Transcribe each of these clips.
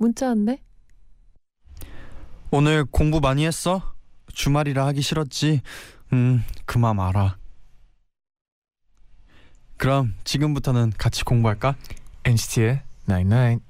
문자 왔네. 오늘 공부 많이 했어? 주말이라 하기 싫었지. 음, 그맘 알아. 그럼 지금부터는 같이 공부할까? NCT의 99.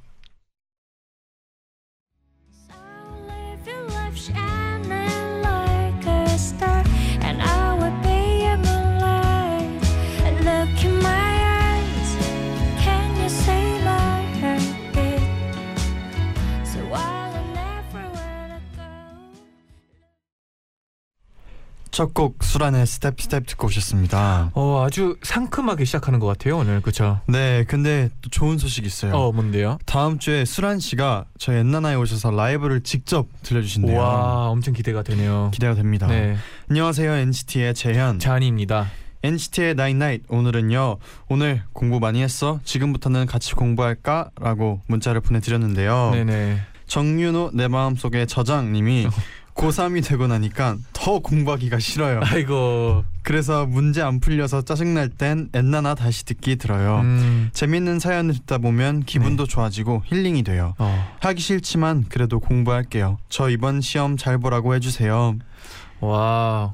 첫 곡 수란의 Step Step 듣고 오셨습니다. 어 아주 상큼하게 시작하는 것 같아요 오늘 그쵸? 네, 근데 또 좋은 소식이 있어요. 어 뭔데요? 다음 주에 수란 씨가 저희 엔나나에 오셔서 라이브를 직접 들려주신대요. 와 엄청 기대가 되네요. 기대가 됩니다. 네 안녕하세요 NCT의 재현. 쟈니입니다. NCT의 night night 오늘은요 오늘 공부 많이 했어 지금부터는 같이 공부할까 라고 문자를 보내드렸는데요 네네. 정윤호 내 마음속의 저장님이 고3이 되고 나니까 더 공부하기가 싫어요 아이고. 그래서 문제 안 풀려서 짜증날 땐 엔나나 다시 듣기 들어요 음. 재밌는 사연을 듣다 보면 기분도 좋아지고 힐링이 돼요 어. 하기 싫지만 그래도 공부할게요 저 이번 시험 잘 보라고 해주세요 와.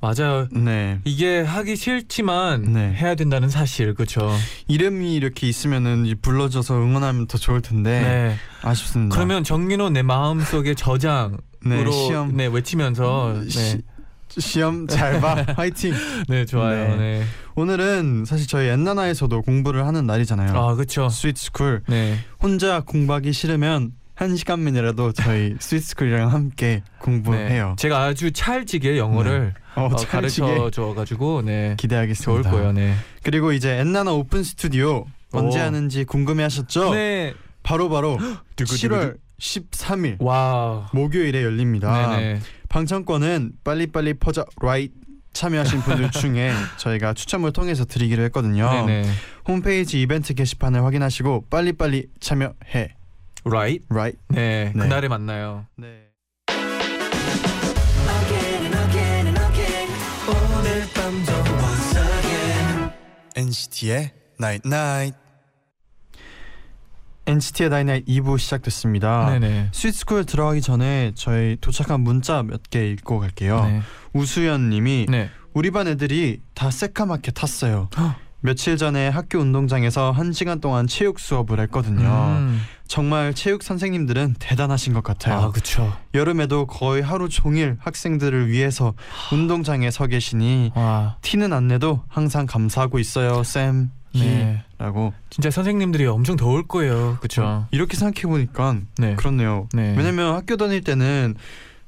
맞아요. 네 이게 하기 싫지만 네. 해야 된다는 사실 그쵸? 이름이 이렇게 있으면은 이 불러줘서 응원하면 더 좋을 텐데 네. 아쉽습니다. 그러면 정민호 내 마음속의 저장으로 네, 시험 네, 외치면서 네. 시, 시험 잘 봐. 화이팅. 네 좋아요. 네. 네. 오늘은 사실 저희 엔나나에서도 공부를 하는 날이잖아요. 아 그렇죠. Sweet School 네. 혼자 공부하기 싫으면 한 시간만이라도 저희 Sweet School이랑 함께 공부해요. 네. 제가 아주 찰지게 영어를 어, 어, 찰지게 가르쳐 줘가지고 네. 기대하겠습니다. 좋을 거예요. 네. 그리고 이제 엔나나 오픈 스튜디오 언제 오. 하는지 궁금해하셨죠? 네. 바로 바로 두구두구두. 7월 13일 와. 목요일에 열립니다. 네네. 방청권은 빨리빨리 퍼져 right 참여하신 분들 중에 저희가 추첨을 통해서 드리기로 했거든요. 네네. 홈페이지 이벤트 게시판을 확인하시고 빨리빨리 참여해. Right. right? 네. 네. 그날에 만나요. 네. NCT의 Night Night. NCT의 Night Night 2부 시작됐습니다. 네네. 스위트스쿨 들어가기 전에 저희 도착한 문자 몇 개 읽고 갈게요. 네. 우수연 님이 네. 우리 반 애들이 다 새까맣게 탔어요. 며칠 전에 학교 운동장에서 한 시간 동안 체육 수업을 했거든요. 음. 정말 체육 선생님들은 대단하신 것 같아요. 아 그렇죠. 여름에도 거의 하루 종일 학생들을 위해서 운동장에 서 계시니 와. 티는 안 내도 항상 감사하고 있어요, 쌤. 네. 라고 진짜 선생님들이 엄청 더울 거예요. 그렇죠. 이렇게 생각해 보니까 네. 그렇네요. 네. 왜냐면 학교 다닐 때는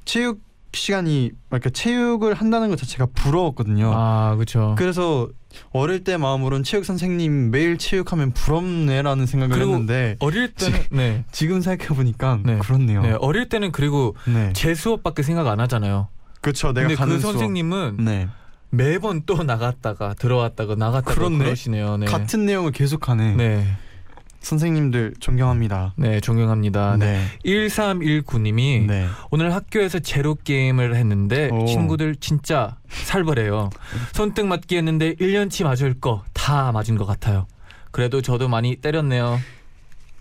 체육 시간이 그러니까 체육을 한다는 것 자체가 부러웠거든요. 아 그렇죠. 그래서 어릴 때 마음으로는 체육 선생님 매일 체육하면 부럽네라는 생각을 했는데 어릴 때는 네. 지금 생각해 보니까 네. 그렇네요. 네. 어릴 때는 그리고 네. 제 수업밖에 생각 안 하잖아요. 그렇죠. 내가 근데 가는 그 수업. 선생님은 네. 매번 또 나갔다가 들어왔다가 나갔다가 그렇네. 그러시네요. 네. 같은 내용을 계속하네. 네. 선생님들 존경합니다. 네, 존경합니다. 네. 네. 1319님이 네. 오늘 학교에서 제로 게임을 했는데 오. 친구들 진짜 살벌해요. 손등 맞기 했는데 1년치 맞을 거 다 맞은 것 같아요. 그래도 저도 많이 때렸네요.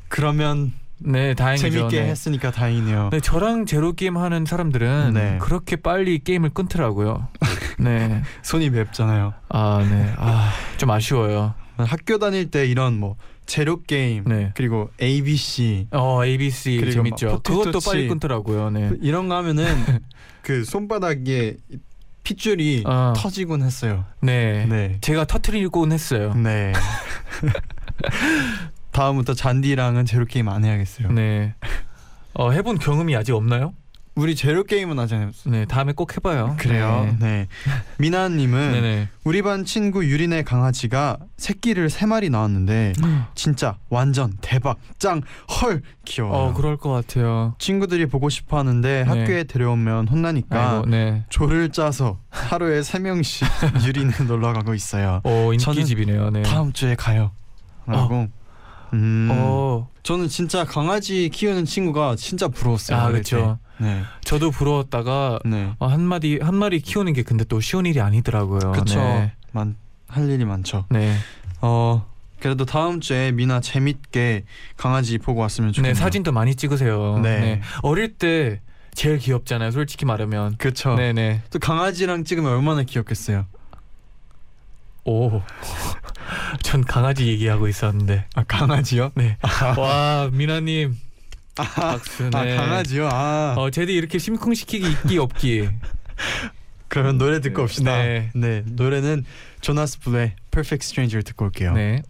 그러면 네, 다행이죠. 재밌게 네. 했으니까 다행이네요. 네, 저랑 제로 게임 하는 사람들은 네. 그렇게 빨리 게임을 끊더라고요. 네. 손이 맵잖아요. 아, 네. 아, 좀 아쉬워요. 학교 다닐 때 이런 뭐 제로 게임 네. 그리고 ABC 어, ABC 그리고 재밌죠. 그것도 빨리 칩. 끊더라고요. 네. 이런 거 하면은 그 손바닥에 핏줄이 어. 터지곤 했어요. 네. 네. 제가 터트리곤 했어요. 네. 다음부터 잔디랑은 제로 게임 안 해야겠어요. 네. 어, 해본 경험이 아직 없나요? 우리 제로 게임은 하잖아요. 네, 다음에 꼭 해봐요. 그래요. 네. 네. 미나님은 네네. 우리 반 친구 유린의 강아지가 새끼를 세 마리 낳았는데 진짜 완전 대박 짱 헐 귀여워요. 어, 그럴 것 같아요. 친구들이 보고 싶어 하는데 학교에 데려오면 혼나니까 아이고, 네. 조를 짜서 하루에 세 명씩 유린에 놀러 가고 있어요. 오, 인기집이네요. 네. 다음 주에 가요. 라고. 음. 어, 저는 진짜 강아지 키우는 친구가 진짜 부러웠어요. 아, 그렇죠. 때. 네. 저도 부러웠다가 네. 어, 한 마디 한 마리 키우는 게 근데 또 쉬운 일이 아니더라고요. 그렇죠. 네. 많할 일이 많죠. 네. 어 그래도 다음 주에 미나 재밌게 강아지 보고 왔으면 좋겠네요. 네, 사진도 많이 찍으세요. 네. 네. 어릴 때 제일 귀엽잖아요. 솔직히 말하면. 그렇죠. 네, 네. 또 강아지랑 찍으면 얼마나 귀엽겠어요. 오. 전 강아지 얘기하고 있었는데. 아 강아지요? 네. 와, 미나 님. 박수. 네. 아 강아지요? 아 어, 제디 이렇게 심쿵시키기 있기 없기. 그러면 노래 듣고 옵시다. 네. 네 노래는 조나스 블의 Perfect Stranger 듣고 올게요. 네.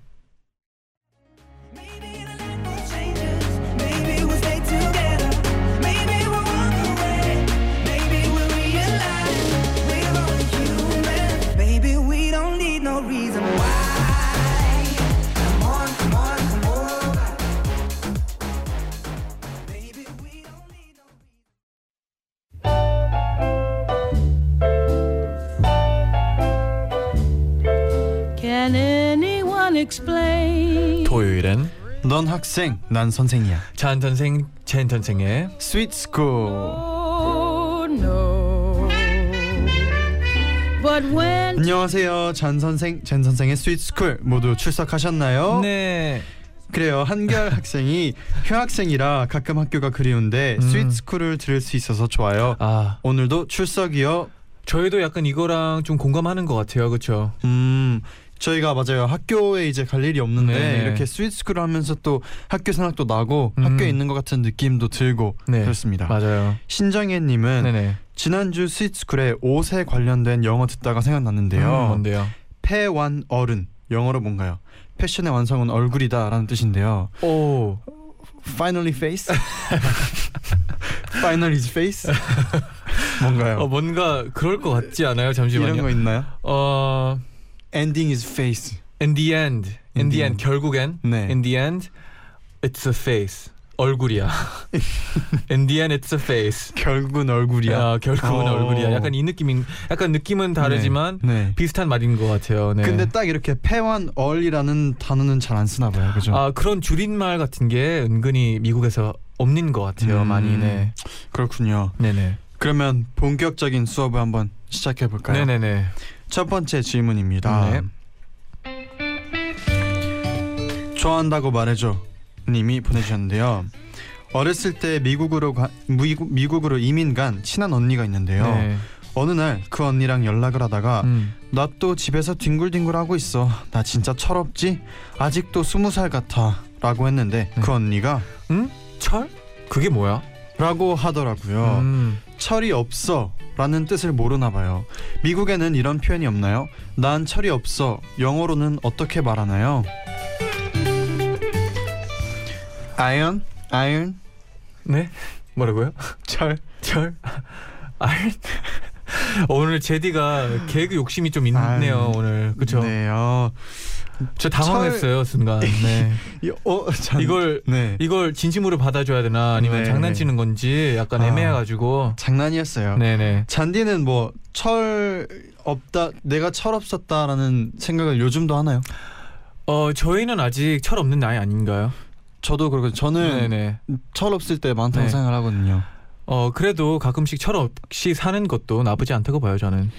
토요일엔 넌 학생, 난 선생이야. 잔 선생, 젠 선생의 Sweet School. Oh no. But when 안녕하세요, 잔 선생, 젠 선생의 Sweet School 모두 출석하셨나요? 네. 그래요. 한결 학생이 휴학생이라 가끔 학교가 그리운데 음. Sweet School을 들을 수 있어서 좋아요. 아, 오늘도 출석이요. 저희도 약간 이거랑 좀 공감하는 것 같아요. 그렇죠? 음 저희가 맞아요 학교에 이제 갈 일이 없는데 네네. 이렇게 스위트스쿨을 하면서 또 학교 생각도 나고 음. 학교에 있는 것 같은 느낌도 들고 네. 그렇습니다. 맞아요. 신정혜님은 네네. 지난주 스위트스쿨에 옷에 관련된 영어 듣다가 생각났는데요. 음, 뭔데요? 폐완 어른 영어로 뭔가요? 패션의 완성은 얼굴이다라는 뜻인데요. 오. Finally face. Final is face. 뭔가요? 어, 뭔가 그럴 것 같지 않아요? 잠시만요. 이런 거 있나요? 어, Ending is face. in the end, in In the the end, end. 결국엔 네. in the end, it's a face. 얼굴이야. in the end, it's a face. 결국은 얼굴이야. 야, 결국은 어. 얼굴이야. 약간 이 느낌인, 약간 느낌은 다르지만 네. 비슷한 말인 것 같아요. 네. 근데 딱 이렇게 폐완 얼이라는 단어는 잘 안 쓰나 봐요. 그죠? 아 그런 줄임말 같은 게 은근히 미국에서 없는 것 같아요. 음. 많이 네. 그렇군요. 네네. 그러면 본격적인 수업을 한번 시작해 볼까요? 네네네. 첫 번째 질문입니다. 네. 좋아한다고 말해줘 님이 보내주셨는데요. 어렸을 때 미국으로 가, 미국, 미국 으로 이민 간 친한 언니가 있는데요. 네. 어느 날 그 언니랑 연락을 하다가 음. 나또 집에서 뒹굴뒹굴 하고 있어. 나 진짜 철없지? 아직도 스무 살 같아. 라고 했는데 네. 그 언니가 음? 철? 그게 뭐야? 라고 하더라고요. 음. 철이 없어 라는 뜻을 모르나 봐요. 미국에는 이런 표현이 없나요? 난 철이 없어. 영어로는 어떻게 말하나요? iron, iron, 네? 뭐라고요? 철. 철? 알? 오늘 제디가 개그 욕심이 좀 있네요 아유, 오늘 그쵸? 네, 어, 저 당황했어요 순간 네. 이, 어, 참, 이걸 네, 이걸 진심으로 받아줘야 되나 아니면 네. 장난치는 건지 약간 아. 애매해가지고 장난이었어요. 네네 잔디는 뭐 철 없다, 내가 철 없었다라는 생각을 요즘도 하나요? 어 저희는 아직 철 없는 나이 아닌가요? 저도 그렇고 저는 네네 철 없을 때 많다고 네. 생각을 하거든요. 어 그래도 가끔씩 철 없이 사는 것도 나쁘지 않다고 봐요 저는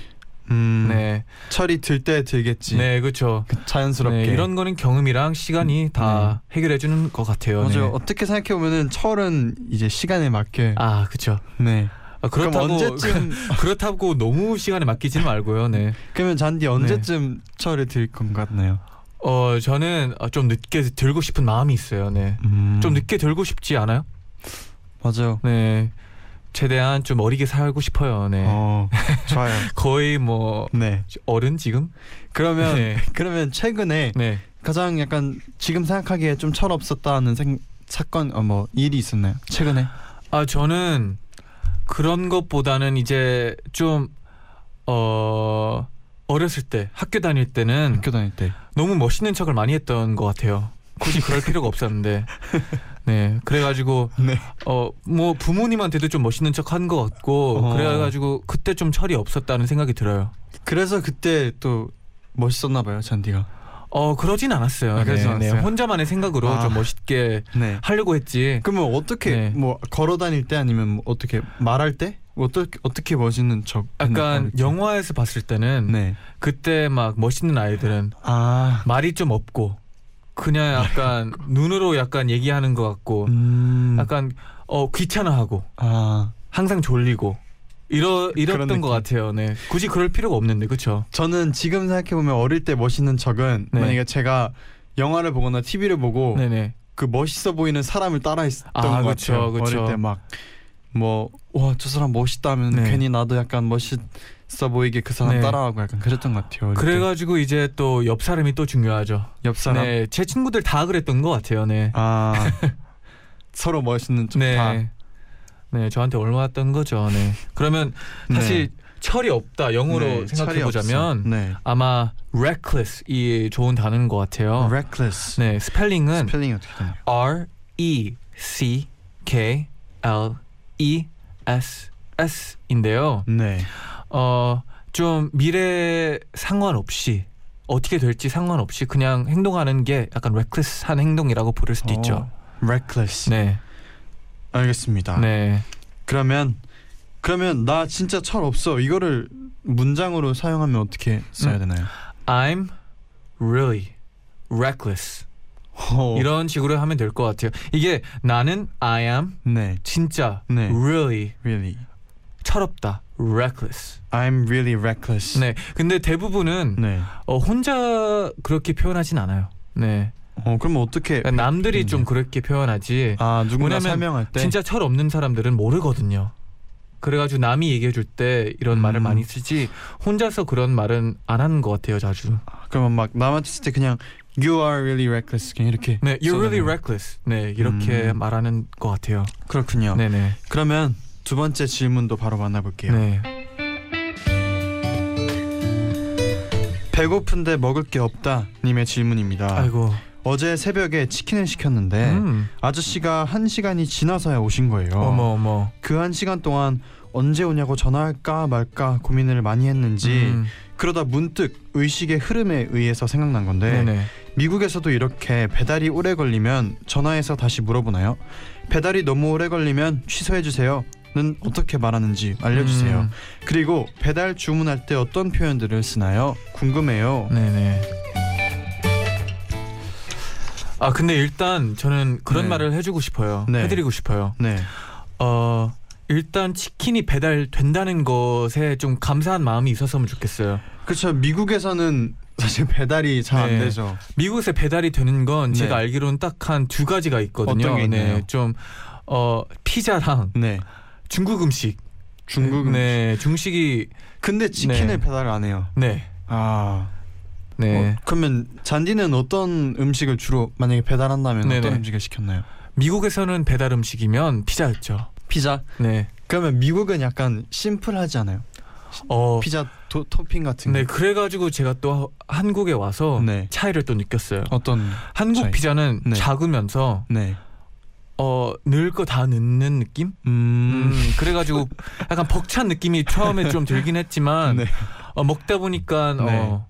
음, 네 철이 들 때 들겠지. 네, 그렇죠. 그 자연스럽게. 네, 이런 거는 경험이랑 시간이 다 해결해 주는 것 같아요. 맞아요. 네. 어떻게 생각해 보면은 철은 이제 시간에 맞게. 아, 그렇죠. 네. 아, 그렇다고 언제쯤 그렇다고 너무 시간에 맡기지는 말고요. 네. 그러면 잔디 언제쯤 철을 들 것 같나요? 어, 저는 어, 좀 늦게 들고 싶은 마음이 있어요. 네. 음. 좀 늦게 들고 싶지 않아요? 맞아요. 네. 최대한 좀 어리게 살고 싶어요. 네. 어 좋아요. 거의 뭐 네. 어른 지금? 그러면 네. 그러면 최근에 네. 가장 약간 지금 생각하기에 좀 철 없었다는 생, 사건 어 뭐 일이 있었나요? 최근에? 아, 저는 그런 것보다는 이제 좀 어, 어렸을 때 학교 다닐 때는 학교 다닐 때. 너무 멋있는 척을 많이 했던 것 같아요. 굳이 그럴 필요가 없었는데. 네. 그래가지고 네. 어뭐 부모님한테도 좀 멋있는 척한 것 같고 어. 그래가지고 그때 좀 철이 없었다는 생각이 들어요. 그래서 그때 또 멋있었나 봐요, 잔디가. 어 그러진 않았어요. 아, 그러진 네, 네. 않았어요? 혼자만의 생각으로 아. 좀 멋있게 네. 하려고 했지. 그러면 어떻게 네. 뭐 걸어 다닐 때 아니면 뭐 어떻게 말할 때 어떻게 어떻게 멋있는 척? 약간? 영화에서 봤을 때는 네. 그때 막 멋있는 아이들은 아. 말이 좀 없고 그냥 약간 눈으로 약간 얘기하는 것 같고 음. 약간 어 귀찮아하고 아. 항상 졸리고 이러 이랬던 것. 같아요. 네, 굳이 그럴 필요가 없는데 그렇죠. 저는 지금 생각해 보면 어릴 때 멋있는 척은 네. 만약에 제가 영화를 보거나 TV를 보고 네네. 그 멋있어 보이는 사람을 따라했던 아, 것 그쵸, 같아요. 그쵸. 어릴 때 막 뭐 와 저 사람 멋있다 하면 네. 괜히 나도 약간 멋있 어 보이게 그 사람 네. 따라하고 약간 그랬던 것 같아요. 그래가지고 이제 또 옆 사람이 또 중요하죠. 옆 사람 네, 제 친구들 다 그랬던 것 같아요. 네. 아 서로 멋있는 척 네. 다. 네, 저한테 올라왔던 거죠. 네. 그러면 사실 철이 없다 영어로 네, 생각해 보자면. 네. 아마 reckless 이 좋은 단어인 것 같아요. reckless. 네, 스펠링은 스펠링이 어떻게 되나요? R E C K L E S S인데요. 네. 어, 좀 미래 상관없이 어떻게 될지 상관없이 그냥 행동하는 게 약간 reckless한 행동이라고 부를 수도 있죠. 어, reckless. 네. 알겠습니다. 네. 그러면 그러면 나 진짜 철 없어. 이거를 문장으로 사용하면 어떻게 써야 음. 되나요? I'm really reckless. 어, 이런 식으로 하면 될 것 같아요. 이게 나는 I am 네. 진짜 네. really Really. 철없다. reckless. I'm really reckless. 네. 근데 대부분은 네. 어, 혼자 그렇게 표현하진 않아요. 네. 어 그럼 어떻게 그러니까 남들이 네. 좀 그렇게 표현하지. 아 누구나 설명할 때 진짜 철 없는 사람들은 모르거든요. 그래가지고 남이 얘기해 줄 때 이런 음. 말을 많이 쓰지 혼자서 그런 말은 안 하는 것 같아요 자주. 그러면 막 남한테 쓸 때 그냥 You are really reckless 그냥 이렇게 네, you're really reckless. 네, 이렇게 음. 말하는 것 같아요. 그렇군요. 네네. 그러면 두 번째 질문도 바로 만나볼게요. 네. 배고픈데 먹을 게 없다 님의 질문입니다. 아이고. 어제 새벽에 치킨을 시켰는데 음. 아저씨가 한 시간이 지나서야 오신 거예요. 어머 어머. 그 한 시간 동안 언제 오냐고 전화할까 말까 고민을 많이 했는지 음. 그러다 문득 의식의 흐름에 의해서 생각난 건데 네네. 미국에서도 이렇게 배달이 오래 걸리면 전화해서 다시 물어보나요? 배달이 너무 오래 걸리면 취소해 주세요 는 어떻게 말하는지 알려주세요. 음. 그리고 배달 주문할 때 어떤 표현들을 쓰나요? 궁금해요. 네네. 아 근데 일단 저는 그런 네. 말을 해주고 싶어요. 네. 해드리고 싶어요. 네. 어 일단 치킨이 배달된다는 것에 좀 감사한 마음이 있었으면 좋겠어요. 그렇죠. 미국에서는 사실 배달이 잘안 네. 되죠. 미국에서 배달이 되는 건 네. 제가 알기로는 딱 한 두 가지가 있거든요. 어떤 게 있나요? 네, 좀 어, 피자랑 네. 중국 음식. 중국 네, 중식이 근데 치킨을 네. 배달 안 해요. 네, 아. 네. 어, 그러면 잔디는 어떤 음식을 주로 만약에 배달한다면 네네. 어떤 음식을 시켰나요? 미국에서는 배달 음식이면 피자였죠. 피자. 네. 그러면 미국은 약간 심플하지 않아요? 어, 피자 도, 토핑 같은 네, 게. 그래가지고 제가 또 한국에 와서 네. 차이를 또 느꼈어요. 어떤 한국 차이? 피자는 네. 작으면서 네. 어 넣을 거 다 넣는 느낌? 음. 음, 그래가지고 약간 벅찬 느낌이 처음에 좀 들긴 했지만 네. 어, 먹다 보니까 네. 어,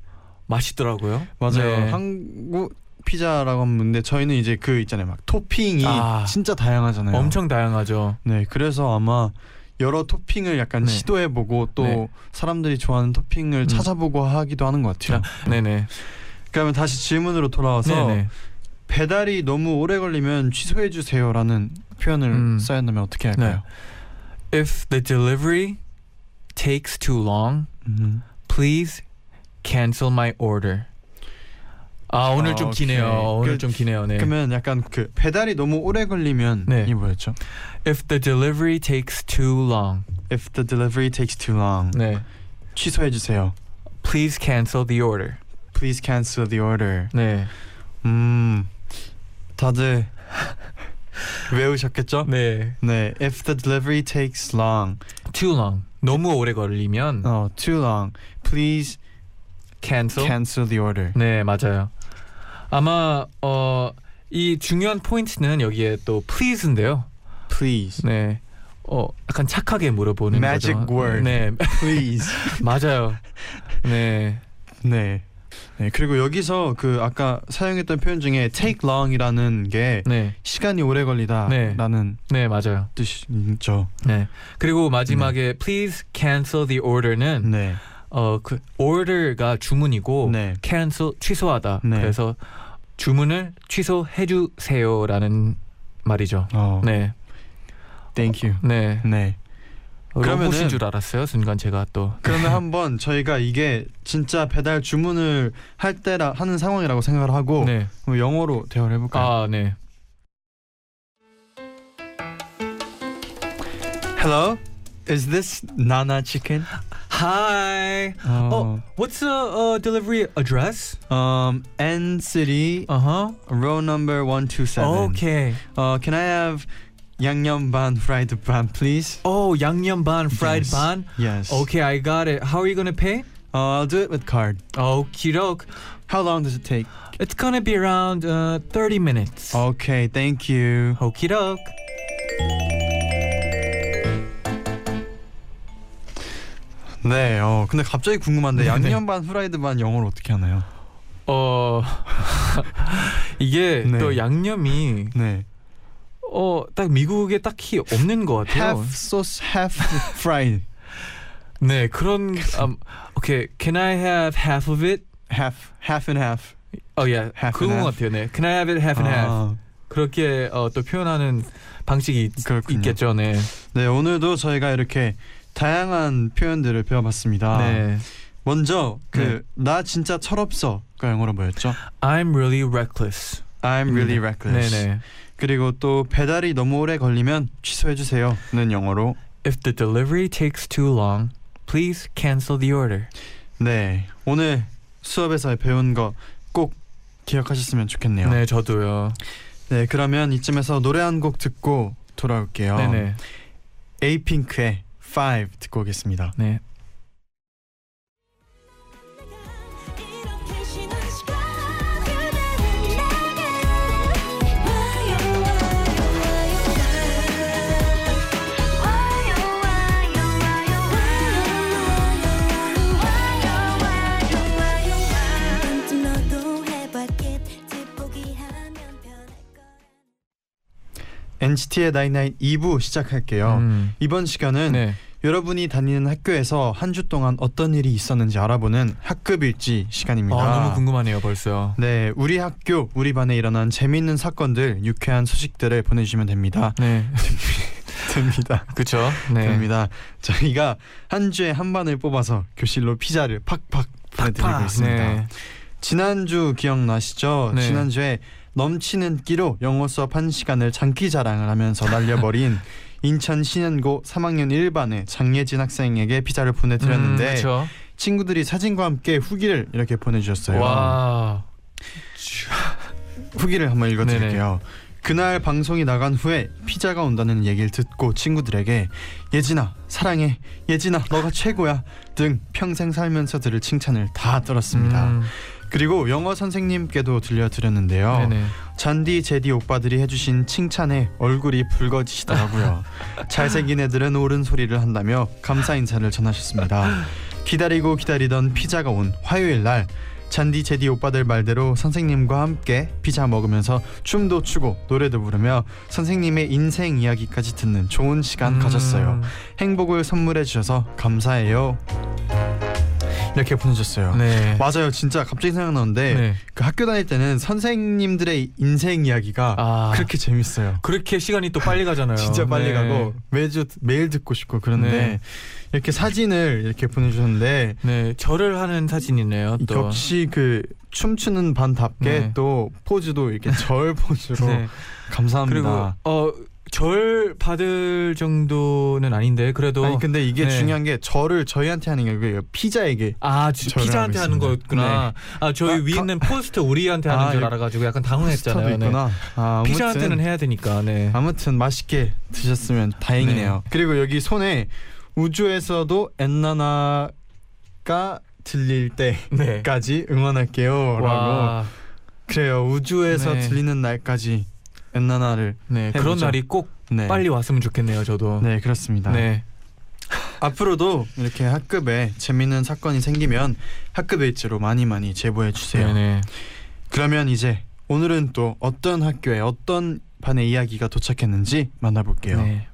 맛있더라고요. 맞아요. 네. 한국 피자라고 하는데 저희는 이제 그 있잖아요. 막 토핑이 아. 진짜 다양하잖아요. 엄청 다양하죠. 네. 그래서 아마 여러 토핑을 약간 네. 시도해보고 또 네. 사람들이 좋아하는 토핑을 음. 찾아보고 하기도 하는 것 같아요. 네네. 그러면 다시 질문으로 돌아와서 네네. 배달이 너무 오래 걸리면 취소해 주세요라는 표현을 음. 써야 한다면 어떻게 할까요? If the delivery takes too long, 음. please cancel my order. 아 오늘 아, 좀 오케이. 기네요. 오늘 그- 좀 기네요. 네. 그러면 약간 그 배달이 너무 오래 걸리면 네. 이 뭐였죠? If the delivery takes too long, If the delivery takes too long, 네. 취소해 주세요. Please cancel the order. Please cancel the order. 네. 음, 다들 외우셨겠죠? 네. 네. If the delivery takes long, Too long. 너무 오래 걸리면 어, too long, please cancel. cancel the order. 네, 맞아요. 아마 어, 이 중요한 포인트는 여기에 또 please인데요. Please. 네. 어, 약간 착하게 물어보는 Magic 거죠. word. 네. Please. 맞아요. 네. 네. 네. 그리고 여기서 그 아까 사용했던 표현 중에 take long이라는 게 네. 시간이 오래 네. 걸리다라는 네, 맞아요. 뜻이죠. 네. 그리고 마지막에 please cancel the order는 네. 어, 그 order가 주문이고 네. cancel 취소하다. 네. 그래서 주문을 취소해 주세요라는 말이죠. 어. 네. Thank you. 네. 네. 로봇인 줄 알았어요. 순간 제가 또. 그러면 한번 저희가 이게 진짜 배달 주문을 할 때라 하는 상황이라고 생각을 하고 네. 한번 영어로 대화를 해볼까요? 아, 네. Hello, is this Nana Chicken? Hi. 어, Oh, what's the uh, delivery address? um, N City, Uh-huh. row number one two seven. Okay. Uh, can I have 양념 ban fried ban, please? Oh, 양념 ban, fried Yes. ban. Yes. Okay, I got it. How are you to pay? Uh, I'll do it with card. Okie doke. How long does it take? It's to be around uh, 30 minutes. Okay, thank you. Okie doke. 네, 어, 근데 갑자기 궁금한데. 양념 반 프라이드 반 영어로 어떻게 하나요? 어 이게 네. 또 양념이 네. 어 딱 미국에 딱히 없는 것 같아요. Half sauce, half fried. 네 그런 um, 오케이 can I have half of it? half, half and half. 어 예, Half 그런 and 것 half. 같아요. 네, can I have it half and half? 아, 그렇게 어, 또 표현하는 방식이 있, 그렇군요. 있겠죠. 네, 네, 오늘도 저희가 이렇게 다양한 표현들을 배워봤습니다. 네. 먼저 그 네. 나 진짜 철없어가 영어로 뭐였죠? I'm really reckless. I'm really reckless. 네네. 그리고 또 배달이 너무 오래 걸리면 취소해 주세요는 영어로 If the delivery takes too long, please cancel the order. 네 오늘 수업에서 배운 거 꼭 기억하셨으면 좋겠네요. 네, 저도요. 네, 그러면 이쯤에서 노래 한 곡 듣고 돌아올게요. 네네. 에이핑크의 Five 듣고 오겠습니다. 네. NCT의 나인나인 2부 시작할게요. 음. 이번 시간은 네. 여러분이 다니는 학교에서 한 주 동안 어떤 일이 있었는지 알아보는 학급 일지 시간입니다. 아, 너무 궁금하네요, 벌써. 네, 우리 학교, 우리 반에 일어난 재미있는 사건들, 유쾌한 소식들을 보내주시면 됩니다. 네. 됩니다. 그쵸? 네. 됩니다. 저희가 한 주에 한 반을 뽑아서 교실로 피자를 팍팍 보내드리고 팍. 있습니다. 네. 지난주 기억나시죠? 네. 지난주에 넘치는 끼로 영어 수업 한 시간을 장기 자랑을 하면서 날려버린 인천 신현고 3학년 1반의 장예진 학생에게 피자를 보내드렸는데 음, 그쵸? 친구들이 사진과 함께 후기를 이렇게 보내주셨어요. 와. 후기를 한번 읽어드릴게요. 그날 방송이 나간 후에 피자가 온다는 얘기를 듣고 친구들에게 예진아 사랑해 예진아 너가 최고야 등 평생 살면서 들을 칭찬을 다 들었습니다. 음, 그리고 영어 선생님께도 들려드렸는데요. 네네. 잔디 제디 오빠들이 해주신 칭찬에 얼굴이 붉어지시더라고요. 잘생긴 애들은 옳은 소리를 한다며 감사 인사를 전하셨습니다. 기다리고 기다리던 피자가 온 화요일 날 잔디 제디 오빠들 말대로 선생님과 함께 피자 먹으면서 춤도 추고 노래도 부르며 선생님의 인생 이야기까지 듣는 좋은 시간 음, 가졌어요. 행복을 선물해 주셔서 감사해요. 이렇게 보내줬어요. 네. 맞아요, 진짜 갑자기 생각나는데 네. 그 학교 다닐 때는 선생님들의 인생 이야기가 아, 그렇게 재밌어요. 그렇게 시간이 또 빨리 가잖아요. 진짜 빨리 네. 가고 매주 매일 듣고 싶고 그런데 네. 이렇게 사진을 이렇게 보내주셨는데 네, 절을 하는 사진이네요. 또. 역시 그 춤추는 반답게 네. 또 포즈도 이렇게 절 포즈로 네. 감사합니다. 그리고 어 절 받을 정도는 아닌데 그래도 아니 근데 이게 네. 중요한 게 저를 저희한테 하는 게 아니고 피자에게 아 주- 절을 피자한테 하는. 거였구나. 아 저희 아, 위에 가- 있는 포스터 우리한테 하는 아, 줄 이- 알아가지고 약간 당황했잖아요. 네. 있구나. 아, 피자한테는 해야 되니까. 네. 아무튼 맛있게 드셨으면 다행이네요. 네. 그리고 여기 손에 우주에서도 엔나나가 들릴 때까지 네. 응원할게요라고. 와, 그래요. 우주에서 네. 들리는 날까지 엔나나를 네 그런 해보죠. 날이 꼭 네. 빨리 왔으면 좋겠네요. 저도. 네 그렇습니다. 네. 앞으로도 이렇게 학급에 재밌는 사건이 생기면 학급 일지로 많이 많이 제보해 주세요. 네네. 그러면 이제 오늘은 또 어떤 학교에 어떤 반의 이야기가 도착했는지 만나볼게요. 네.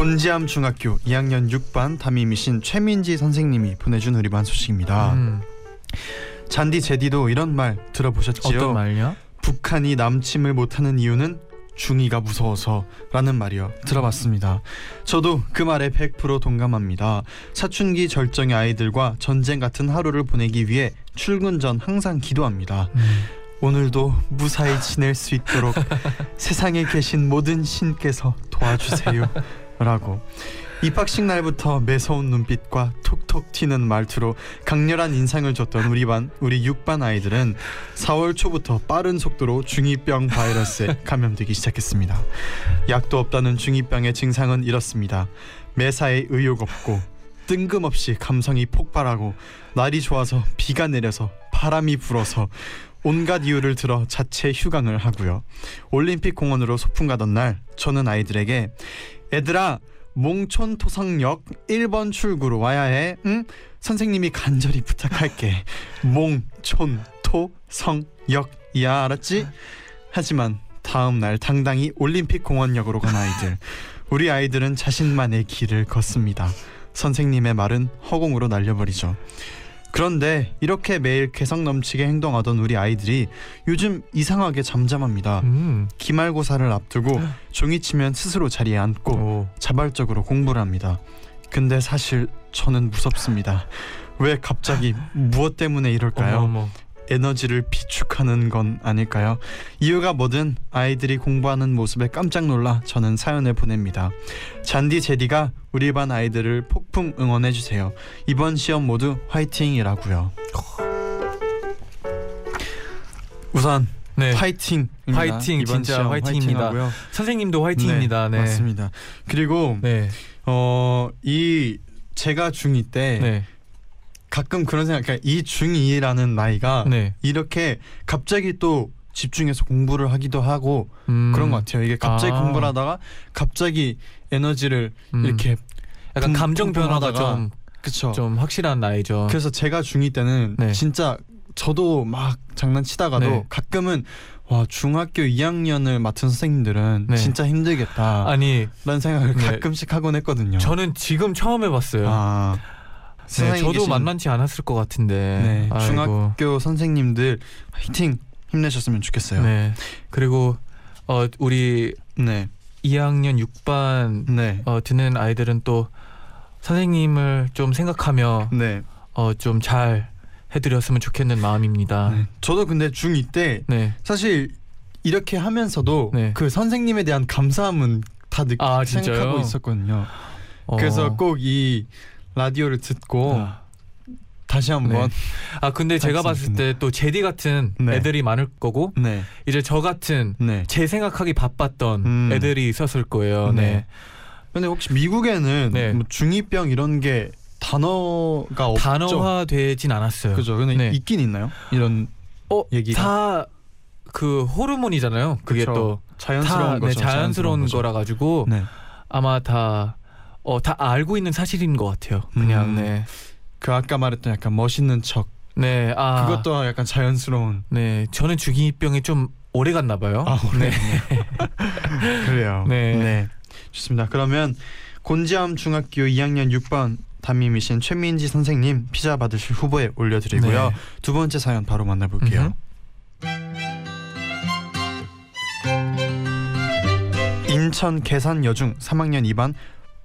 곤지암 중학교 2학년 6반 담임이신 최민지 선생님이 보내준 우리 반 소식입니다. 음, 잔디 제디도 이런 말 들어보셨지요? 어떤 말이요? 북한이 남침을 못하는 이유는 중이가 무서워서라는 말이요 들어봤습니다. 저도 그 말에 100% 동감합니다. 사춘기 절정의 아이들과 전쟁 같은 하루를 보내기 위해 출근 전 항상 기도합니다. 음. 오늘도 무사히 지낼 수 있도록 세상에 계신 모든 신께서 도와주세요. 라고 입학식 날부터 매서운 눈빛과 톡톡 튀는 말투로 강렬한 인상을 줬던 우리 반 우리 6반 아이들은 4월 초부터 빠른 속도로 중이병 바이러스에 감염되기 시작했습니다. 약도 없다는 중이병의 증상은 이렇습니다. 매사에 의욕 없고 뜬금없이 감성이 폭발하고 날이 좋아서 비가 내려서 바람이 불어서 온갖 이유를 들어 자체 휴강을 하고요. 올림픽 공원으로 소풍 가던 날 저는 아이들에게 애들아 몽촌 토성역 1번 출구로 와야 해. 응? 선생님이 간절히 부탁할게. 몽촌 토성역이야 알았지? 하지만 다음 날 당당히 올림픽 공원역으로 간 아이들. 우리 아이들은 자신만의 길을 걷습니다. 선생님의 말은 허공으로 날려버리죠. 그런데 이렇게 매일 개성 넘치게 행동하던 우리 아이들이 요즘 이상하게 잠잠합니다. 음. 기말고사를 앞두고 종이치면 스스로 자리에 앉고 오. 자발적으로 공부를 합니다. 근데 사실 저는 무섭습니다. 왜 갑자기 무엇 때문에 이럴까요? 어머, 어머. 에너지를 비축하는 건 아닐까요? 이유가 뭐든 아이들이 공부하는 모습에 깜짝 놀라 저는 사연을 보냅니다. 잔디 제디가 우리 반 아이들을 폭풍 응원해 주세요. 이번 시험 모두 화이팅이라고요. 우선 네. 화이팅. 화이팅, 진짜 화이팅입니다. 선생님도 화이팅입니다. 네. 맞습니다. 그리고 네. 어이 제가 중2 때 네. 가끔 그런 생각, 그러니까 이 중2라는 나이가 네. 이렇게 갑자기 또 집중해서 공부를 하기도 하고 음. 그런 것 같아요. 이게 갑자기 아. 공부를 하다가 갑자기 에너지를 음. 이렇게 약간 품- 감정 변화가 좀, 그쵸. 좀 확실한 나이죠. 그래서 제가 중2 때는 네. 진짜 저도 막 장난치다가도 네. 가끔은 와 중학교 2학년을 맡은 선생님들은 네. 진짜 힘들겠다 아니 라는 생각을 네. 가끔씩 하곤 했거든요. 저는 지금 처음 해봤어요. 아 네, 저도 계신 만만치 않았을 것 같은데. 네. 중학교 선생님들 화이팅 힘내셨으면 좋겠어요. 네. 그리고 어 우리 네. 2학년 6반 네. 어 듣는 아이들은 또 선생님을 좀 생각하며 네. 어 좀 잘 해드렸으면 좋겠는 마음입니다. 네. 저도 근데 중2 때 네. 사실 이렇게 하면서도 네. 그 선생님에 대한 감사함은 다 느, 아? 생각하고 있었거든요. 어. 그래서 꼭 이 라디오를 듣고 아. 다시 한번 아 근데 제가 봤을 때 또 제디 같은 네. 애들이 많을 거고 네. 이제 저 같은 네. 제 생각하기 바빴던 음. 애들이 있었을 거예요. 네. 네. 근데 혹시 미국에는 네. 뭐 중2병 이런 게 단어가 없죠? 단어화되진 않았어요. 그죠. 근데 네. 있긴 있나요? 이런 어, 얘기가? 다 그 호르몬이잖아요. 그게 그쵸. 또 자연스러운 다, 네, 거죠. 자연스러운 거죠. 거라 가지고 네. 아마 다 어, 다 알고 있는 사실인 것 같아요. 그냥 음. 네. 그 아까 말했던 약간 멋있는 척 네. 아. 그것도 약간 자연스러운 네. 저는 중이병이 좀 오래 갔나 봐요. 아 네. 그래요. 네. 좋습니다. 그러면 곤지암 중학교 2학년 6번 담임이신 최민지 선생님 피자 받으실 후보에 올려드리고요. 네. 두 번째 사연 바로 만나볼게요. 인천 계산 여중 3학년 2반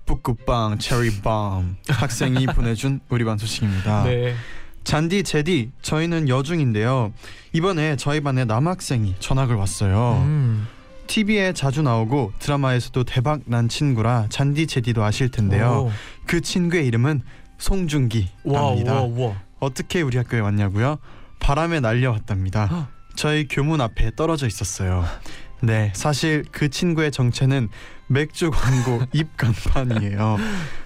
뿌꾸빵 체리밤 학생이 보내준 우리 반 소식입니다. 네. 잔디 제디 저희는 여중인데요. 이번에 저희 반에 남학생이 전학을 왔어요. 음. TV에 자주 나오고 드라마에서도 대박 난 친구라 잔디 제디도 아실 텐데요. 오. 그 친구의 이름은 송중기랍니다. 어떻게 우리 학교에 왔냐고요? 바람에 날려왔답니다. 헉. 저희 교문 앞에 떨어져 있었어요. 네, 사실 그 친구의 정체는 맥주 광고 입간판이에요.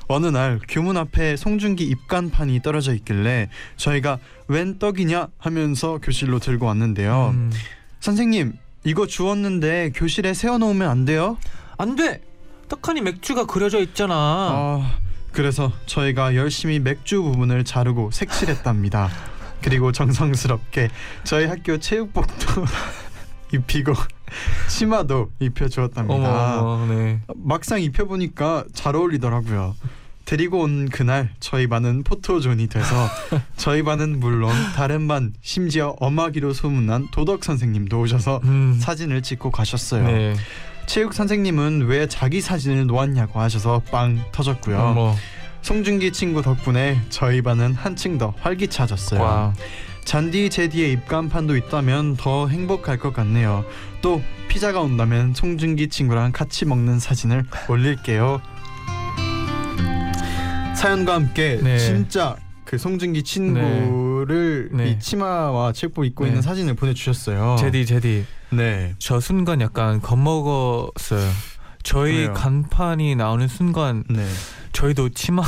어느 날 교문 앞에 송중기 입간판이 떨어져 있길래 저희가 웬 떡이냐 하면서 교실로 들고 왔는데요. 음. 선생님, 이거 주웠는데 교실에 세워놓으면 안 돼요? 안 돼. 떡하니 맥주가 그려져 있잖아. 아, 그래서 저희가 열심히 맥주 부분을 자르고 색칠했답니다. 그리고 정성스럽게 저희 학교 체육복도 입히고 치마도 입혀주었답니다. 어머, 네. 막상 입혀보니까 잘 어울리더라고요. 데리고 온 그날 저희 반은 포토존이 돼서 저희 반은 물론 다른 반 심지어 엄하기로 소문난 도덕 선생님도 오셔서 음. 사진을 찍고 가셨어요. 네. 체육 선생님은 왜 자기 사진을 놓았냐고 하셔서 빵 터졌고요. 어머. 송중기 친구 덕분에 저희 반은 한층 더 활기차졌어요. 와. 잔디 제디의 입간판도 있다면 더 행복할 것 같네요. 또 피자가 온다면 송중기 친구랑 같이 먹는 사진을 올릴게요. 사연과 함께 네. 진짜 그 송중기 친구를 네. 이 치마와 체육복 입고 네. 있는 사진을 보내주셨어요. 제디 제디. 네. 저 순간 약간 겁먹었어요. 저희 왜요? 간판이 나오는 순간 네. 저희도 치마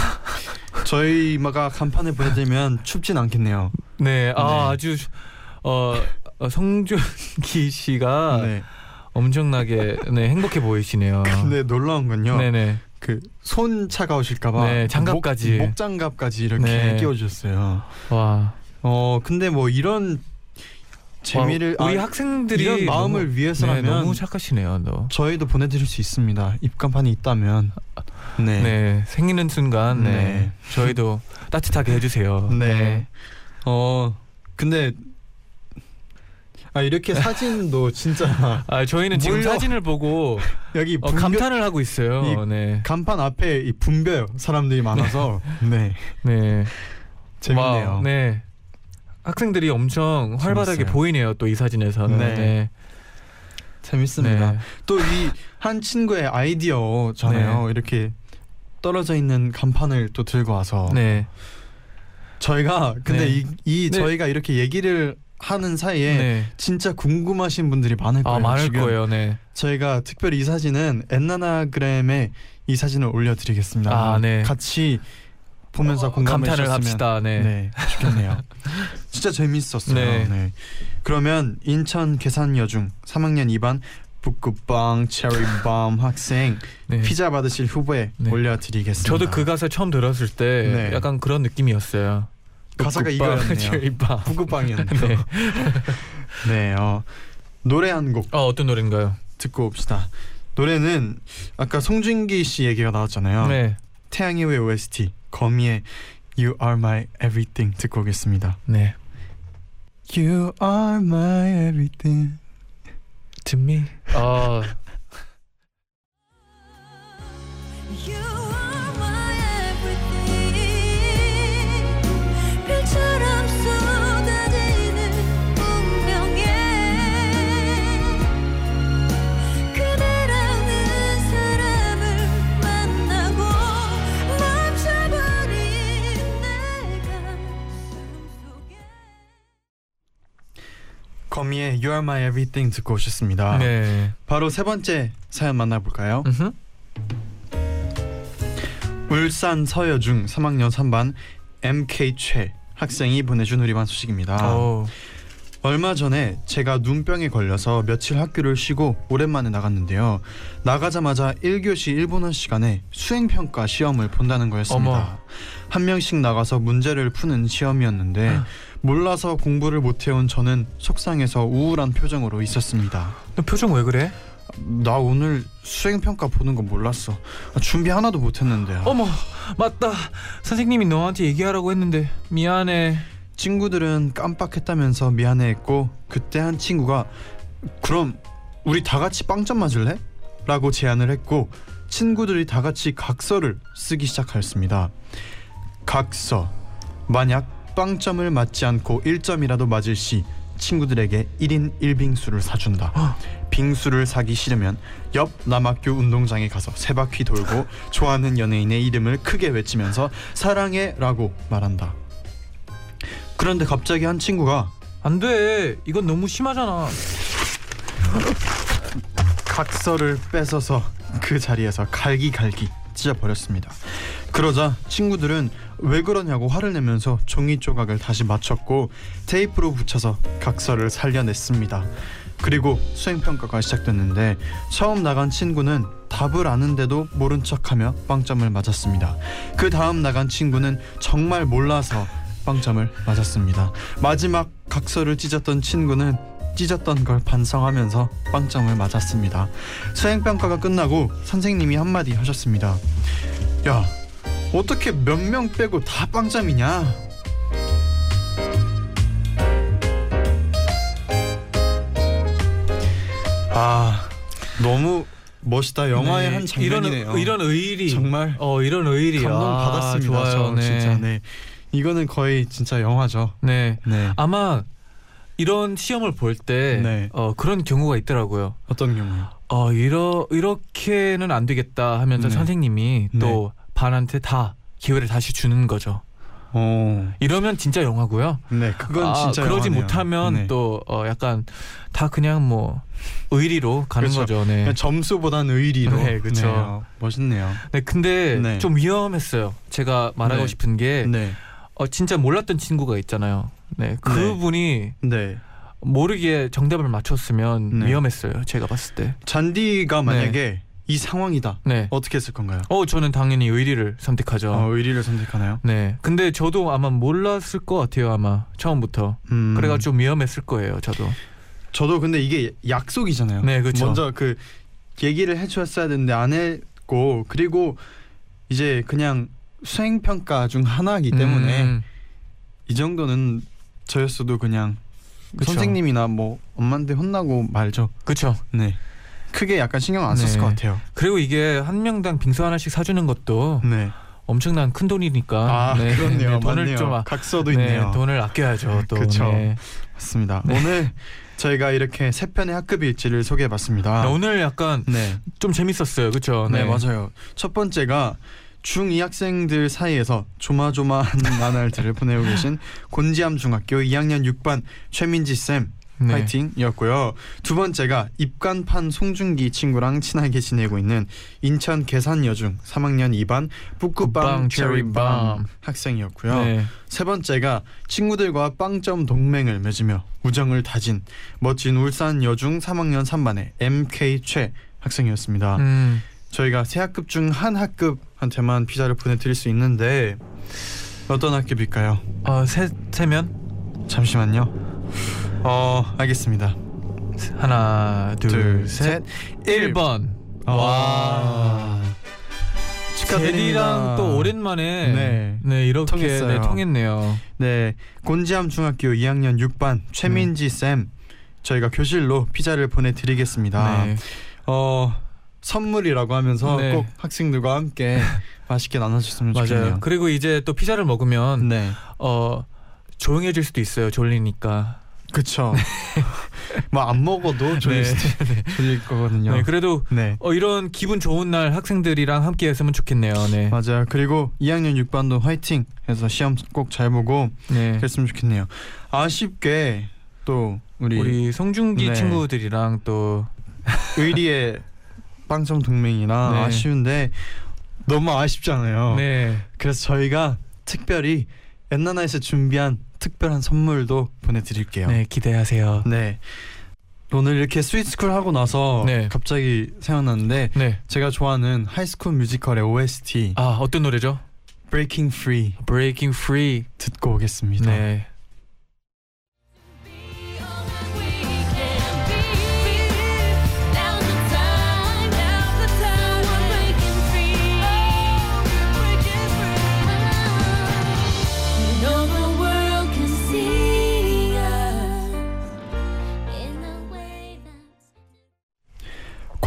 저희가 간판을 보내드리면 춥진 않겠네요. 네, 아 네. 아주 어, 어 성준기 씨가 네. 엄청나게 네, 행복해 보이시네요. 근데 놀라운 건요. 네네. 그손 차가우실까봐 네, 장갑까지. 목, 장갑까지 이렇게 네. 끼워주셨어요. 와. 어 근데 뭐 이런 재미를 와, 우리 아, 학생들이 이런 마음을 너무, 위해서라면 네, 너무 착하시네요, 너. 저희도 보내드릴 수 있습니다. 입간판이 있다면 네. 네. 생기는 순간 네. 네. 저희도 따뜻하게 해주세요. 네. 어 근데 아 이렇게 사진도 진짜 아 저희는 지금 몰려. 사진을 보고 여기 어, 분별- 감탄을 하고 있어요. 이- 네. 간판 앞에 이 분벼요 사람들이 많아서 네 네. 재밌네요. 와, 네. 학생들이 엄청 활발하게 재밌어요. 보이네요. 또 이 사진에서는. 네. 네. 재밌습니다. 네. 또이 한 친구의 아이디어잖아요. 이렇게 떨어져 있는 간판을 또 들고 와서 네. 저희가 근데 네. 이, 이 네. 저희가 이렇게 얘기를 하는 사이에 네. 진짜 궁금하신 분들이 많을 거예요. 아 많을 지금 거예요. 네. 저희가 특별히 이 사진은 엔나나그램에 이 사진을 올려드리겠습니다. 아, 네. 같이 보면서 공감해 감탄을 합시다. 네. 네, 좋겠네요. 진짜 재밌었어요. 네. 네. 그러면 인천 계산여중 3학년 2반 북구빵 체리밤 학생 네. 피자 받으실 후보에 네. 올려드리겠습니다. 저도 그 가사 처음 들었을 때 네. 약간 그런 느낌이었어요. 가사가 북극빵, 이거였네요. 제이빵. 북구빵이었네요. 네. 네, 어, 노래 한 곡 어 어떤 노래인가요? 듣고 옵시다. 노래는 아까 송중기 씨 얘기가 나왔잖아요. 네. 태양의 왜 OST 거미의 You Are My Everything 듣고 오겠습니다. 네. You are my everything. To me. 아 거미의 You Are My Everything 듣고 오셨습니다. 네. 바로 세 번째 사연 만나볼까요? 음흠. 울산 서여중 3학년 3반 MK 최 학생이 보내준 우리 반 소식입니다. 어. 얼마 전에 제가 눈병에 걸려서 며칠 학교를 쉬고 오랜만에 나갔는데요. 나가자마자 1교시 일본어 시간에 수행평가 시험을 본다는 거였습니다. 어머. 한 명씩 나가서 문제를 푸는 시험이었는데 몰라서 공부를 못 해온 저는 속상해서 우울한 표정으로 있었습니다. 너 표정 왜 그래? 나 오늘 수행평가 보는 거 몰랐어. 아, 준비 하나도 못 했는데. 어머 맞다. 선생님이 너한테 얘기하라고 했는데 미안해. 친구들은 깜빡했다면서 미안해했고 그때 한 친구가 그럼 우리 다 같이 빵점 맞을래? 라고 제안을 했고 친구들이 다 같이 각서를 쓰기 시작하였습니다. 각서 만약 빵점을 맞지 않고 1점이라도 맞을 시 친구들에게 1인 1빙수를 사준다. 빙수를 사기 싫으면 옆 남학교 운동장에 가서 세 바퀴 돌고 좋아하는 연예인의 이름을 크게 외치면서 사랑해라고 말한다. 그런데 갑자기 한 친구가 안 돼 이건 너무 심하잖아 각서를 뺏어서 그 자리에서 갈기갈기 찢어버렸습니다. 그러자 친구들은 왜 그러냐고 화를 내면서 종이 조각을 다시 맞췄고 테이프로 붙여서 각서를 살려냈습니다. 그리고 수행평가가 시작됐는데 처음 나간 친구는 답을 아는데도 모른 척하며 빵점을 맞았습니다. 그 다음 나간 친구는 정말 몰라서 빵점을 맞았습니다. 마지막 각서를 찢었던 친구는 찢었던 걸 반성하면서 빵점을 맞았습니다. 수행평가가 끝나고 선생님이 한마디 하셨습니다. 야, 어떻게 몇 명 빼고 다 빵점이냐? 아, 너무 멋있다. 영화의 네, 한 장면이네요. 이런 이런 의리 정말 어 이런 의리 감동 아, 받았습니다. 좋아요 저 네. 진짜 네. 이거는 거의 진짜 영화죠. 네 네. 아마 이런 시험을 볼때 네. 어, 그런 경우가 있더라고요. 어떤 경우요? 어 이러 이렇게는 안 되겠다 하면서 네. 선생님이 또 반한테 다 기회를 다시 주는 거죠. 어, 이러면 진짜 영화고요. 네, 그건 아, 진짜 그러지 영화네요. 못하면 네. 또 어, 약간 다 그냥 뭐 의리로 가는 그렇죠. 거죠. 네. 점수보단 의리로. 네, 그쵸. 어, 멋있네요. 네, 근데 네. 좀 위험했어요. 제가 말하고 네. 싶은 게 네, 어, 진짜 몰랐던 친구가 있잖아요. 네, 그분이 네. 모르게 정답을 맞췄으면 네. 위험했어요. 제가 봤을 때. 잔디가 만약에 이 상황이다. 네. 어떻게 했을 건가요? 어, 저는 당연히 의리를 선택하죠. 어, 의리를 선택하나요? 네. 근데 저도 아마 몰랐을 것 같아요. 아마 처음부터. 음, 그래가 좀 위험했을 거예요. 저도. 저도 근데 이게 약속이잖아요. 네, 그쵸. 먼저 그 얘기를 해주었어야 되는데 안 했고 그리고 이제 그냥 수행 평가 중 하나이기 때문에 음, 이 정도는 저였어도 그냥 그쵸. 선생님이나 뭐 엄마한테 혼나고 말죠. 그렇죠. 네. 크게 약간 신경 안 썼을 네. 것 같아요. 그리고 이게 한 명당 빙수 하나씩 사주는 것도 네. 엄청난 큰 돈이니까. 아 네. 그렇네요. 네, 돈을 맞네요. 좀 아- 각서도 네, 있네요. 돈을 아껴야죠. 또. 그쵸. 네. 맞습니다. 오늘 저희가 이렇게 세 편의 학급 일지를 소개해봤습니다. 네, 오늘 약간 네. 좀 재밌었어요. 그렇죠? 네, 맞아요. 첫 번째가 중2 학생들 사이에서 조마조마한 나날들을 보내고 계신 곤지암 중학교 2학년 6반 최민지 쌤 네. 파이팅이었고요. 두 번째가 입간판 송중기 친구랑 친하게 지내고 있는 인천 계산여중 3학년 2반 뿌꾸빵 체리밤 체리밤. 학생이었고요. 네. 세 번째가 친구들과 빵점 동맹을 맺으며 우정을 다진 멋진 울산 여중 3학년 3반의 MK 최 학생이었습니다. 음. 저희가 세 학급 중 한 학급한테만 피자를 보내드릴 수 있는데 어떤 학급일까요? 어, 세 세면 잠시만요. 어 알겠습니다. 하나, 둘, 둘, 셋. 일. 1번. 와. 제리랑 또 오랜만에 네. 네, 이렇게 통했어요. 네, 통했네요. 네 곤지암 중학교 2학년 6반 최민지 쌤 저희가 교실로 피자를 보내드리겠습니다. 네. 어 선물이라고 하면서 네. 꼭 학생들과 함께 맛있게 나눠주셨으면. 좋겠네요. 그리고 이제 또 피자를 먹으면 네, 어 조용해질 수도 있어요. 졸리니까. 그쵸. 뭐 안 먹어도 졸릴, 네. 수도, 졸릴 거거든요. 네, 그래도 네. 어, 이런 기분 좋은 날 학생들이랑 함께 했으면 좋겠네요. 네. 맞아요. 그리고 2학년 6반도 화이팅 해서 시험 꼭 잘 보고 네. 그랬으면 좋겠네요. 아쉽게 또 우리, 우리 송중기 네. 친구들이랑 또 의리의 빵점 동맹이라 네. 아쉬운데 너무 아쉽잖아요. 네. 그래서 저희가 특별히 엔나나에서 준비한 특별한 선물도 보내드릴게요. 네, 기대하세요. 네. 오늘 이렇게 Sweet School 하고 나서 네. 갑자기 생각났는데 네. 제가 좋아하는 High School Musical의 OST 아, 어떤 노래죠? Breaking Free Breaking Free. 듣고 오겠습니다. 네.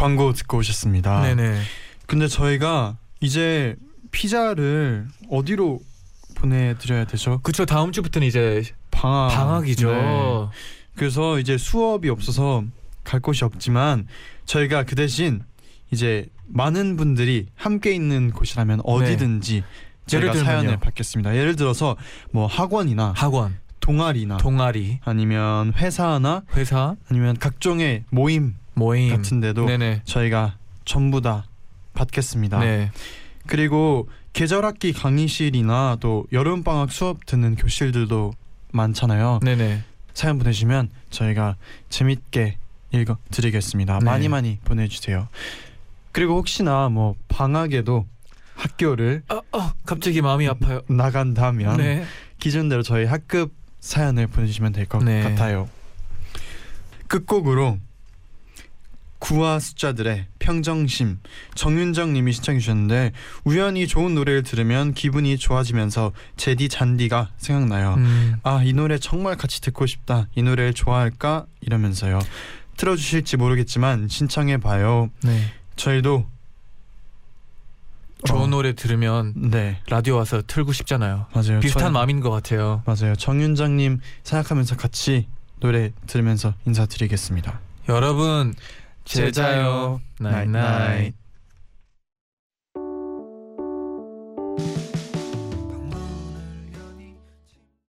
광고 듣고 오셨습니다. 네, 네. 근데 저희가 이제 피자를 어디로 보내드려야 되죠? 그쵸 다음 주부터는 이제 방학 방학이죠. 네. 그래서 이제 수업이 없어서 갈 곳이 없지만 저희가 그 대신 이제 많은 분들이 함께 있는 곳이라면 어디든지 예를 제가 들면요? 사연을 받겠습니다. 예를 들어서 뭐 학원이나 학원, 동아리나 동아리, 아니면 회사나 회사, 아니면 각종의 모임 모임 같은데도 네네. 저희가 전부 다 받겠습니다. 네. 그리고 계절학기 강의실이나 또 여름 방학 수업 듣는 교실들도 많잖아요. 네네. 사연 보내주시면 저희가 재밌게 읽어 드리겠습니다. 네. 많이 많이 보내주세요. 그리고 혹시나 뭐 방학에도 학교를 어, 어, 갑자기 마음이 아파요. 나간다면 네. 기준대로 저희 학급 사연을 보내주시면 될것 네. 같아요. 끝곡으로 구와 숫자들의 평정심 정윤정 님이 신청해 주셨는데 우연히 좋은 노래를 들으면 기분이 좋아지면서 제디 잔디가 생각나요. 음, 아이 노래 정말 같이 듣고 싶다. 이 노래를 좋아할까 이러면서요. 틀어주실지 모르겠지만 신청해 봐요. 네. 저희도 좋은 어, 노래 들으면 네 라디오 와서 틀고 싶잖아요. 맞아요. 비슷한 저희- 마음인 것 같아요. 맞아요. 정윤정님 생각하면서 같이 노래 들으면서 인사드리겠습니다. 여러분. 제자요. 나잇나잇.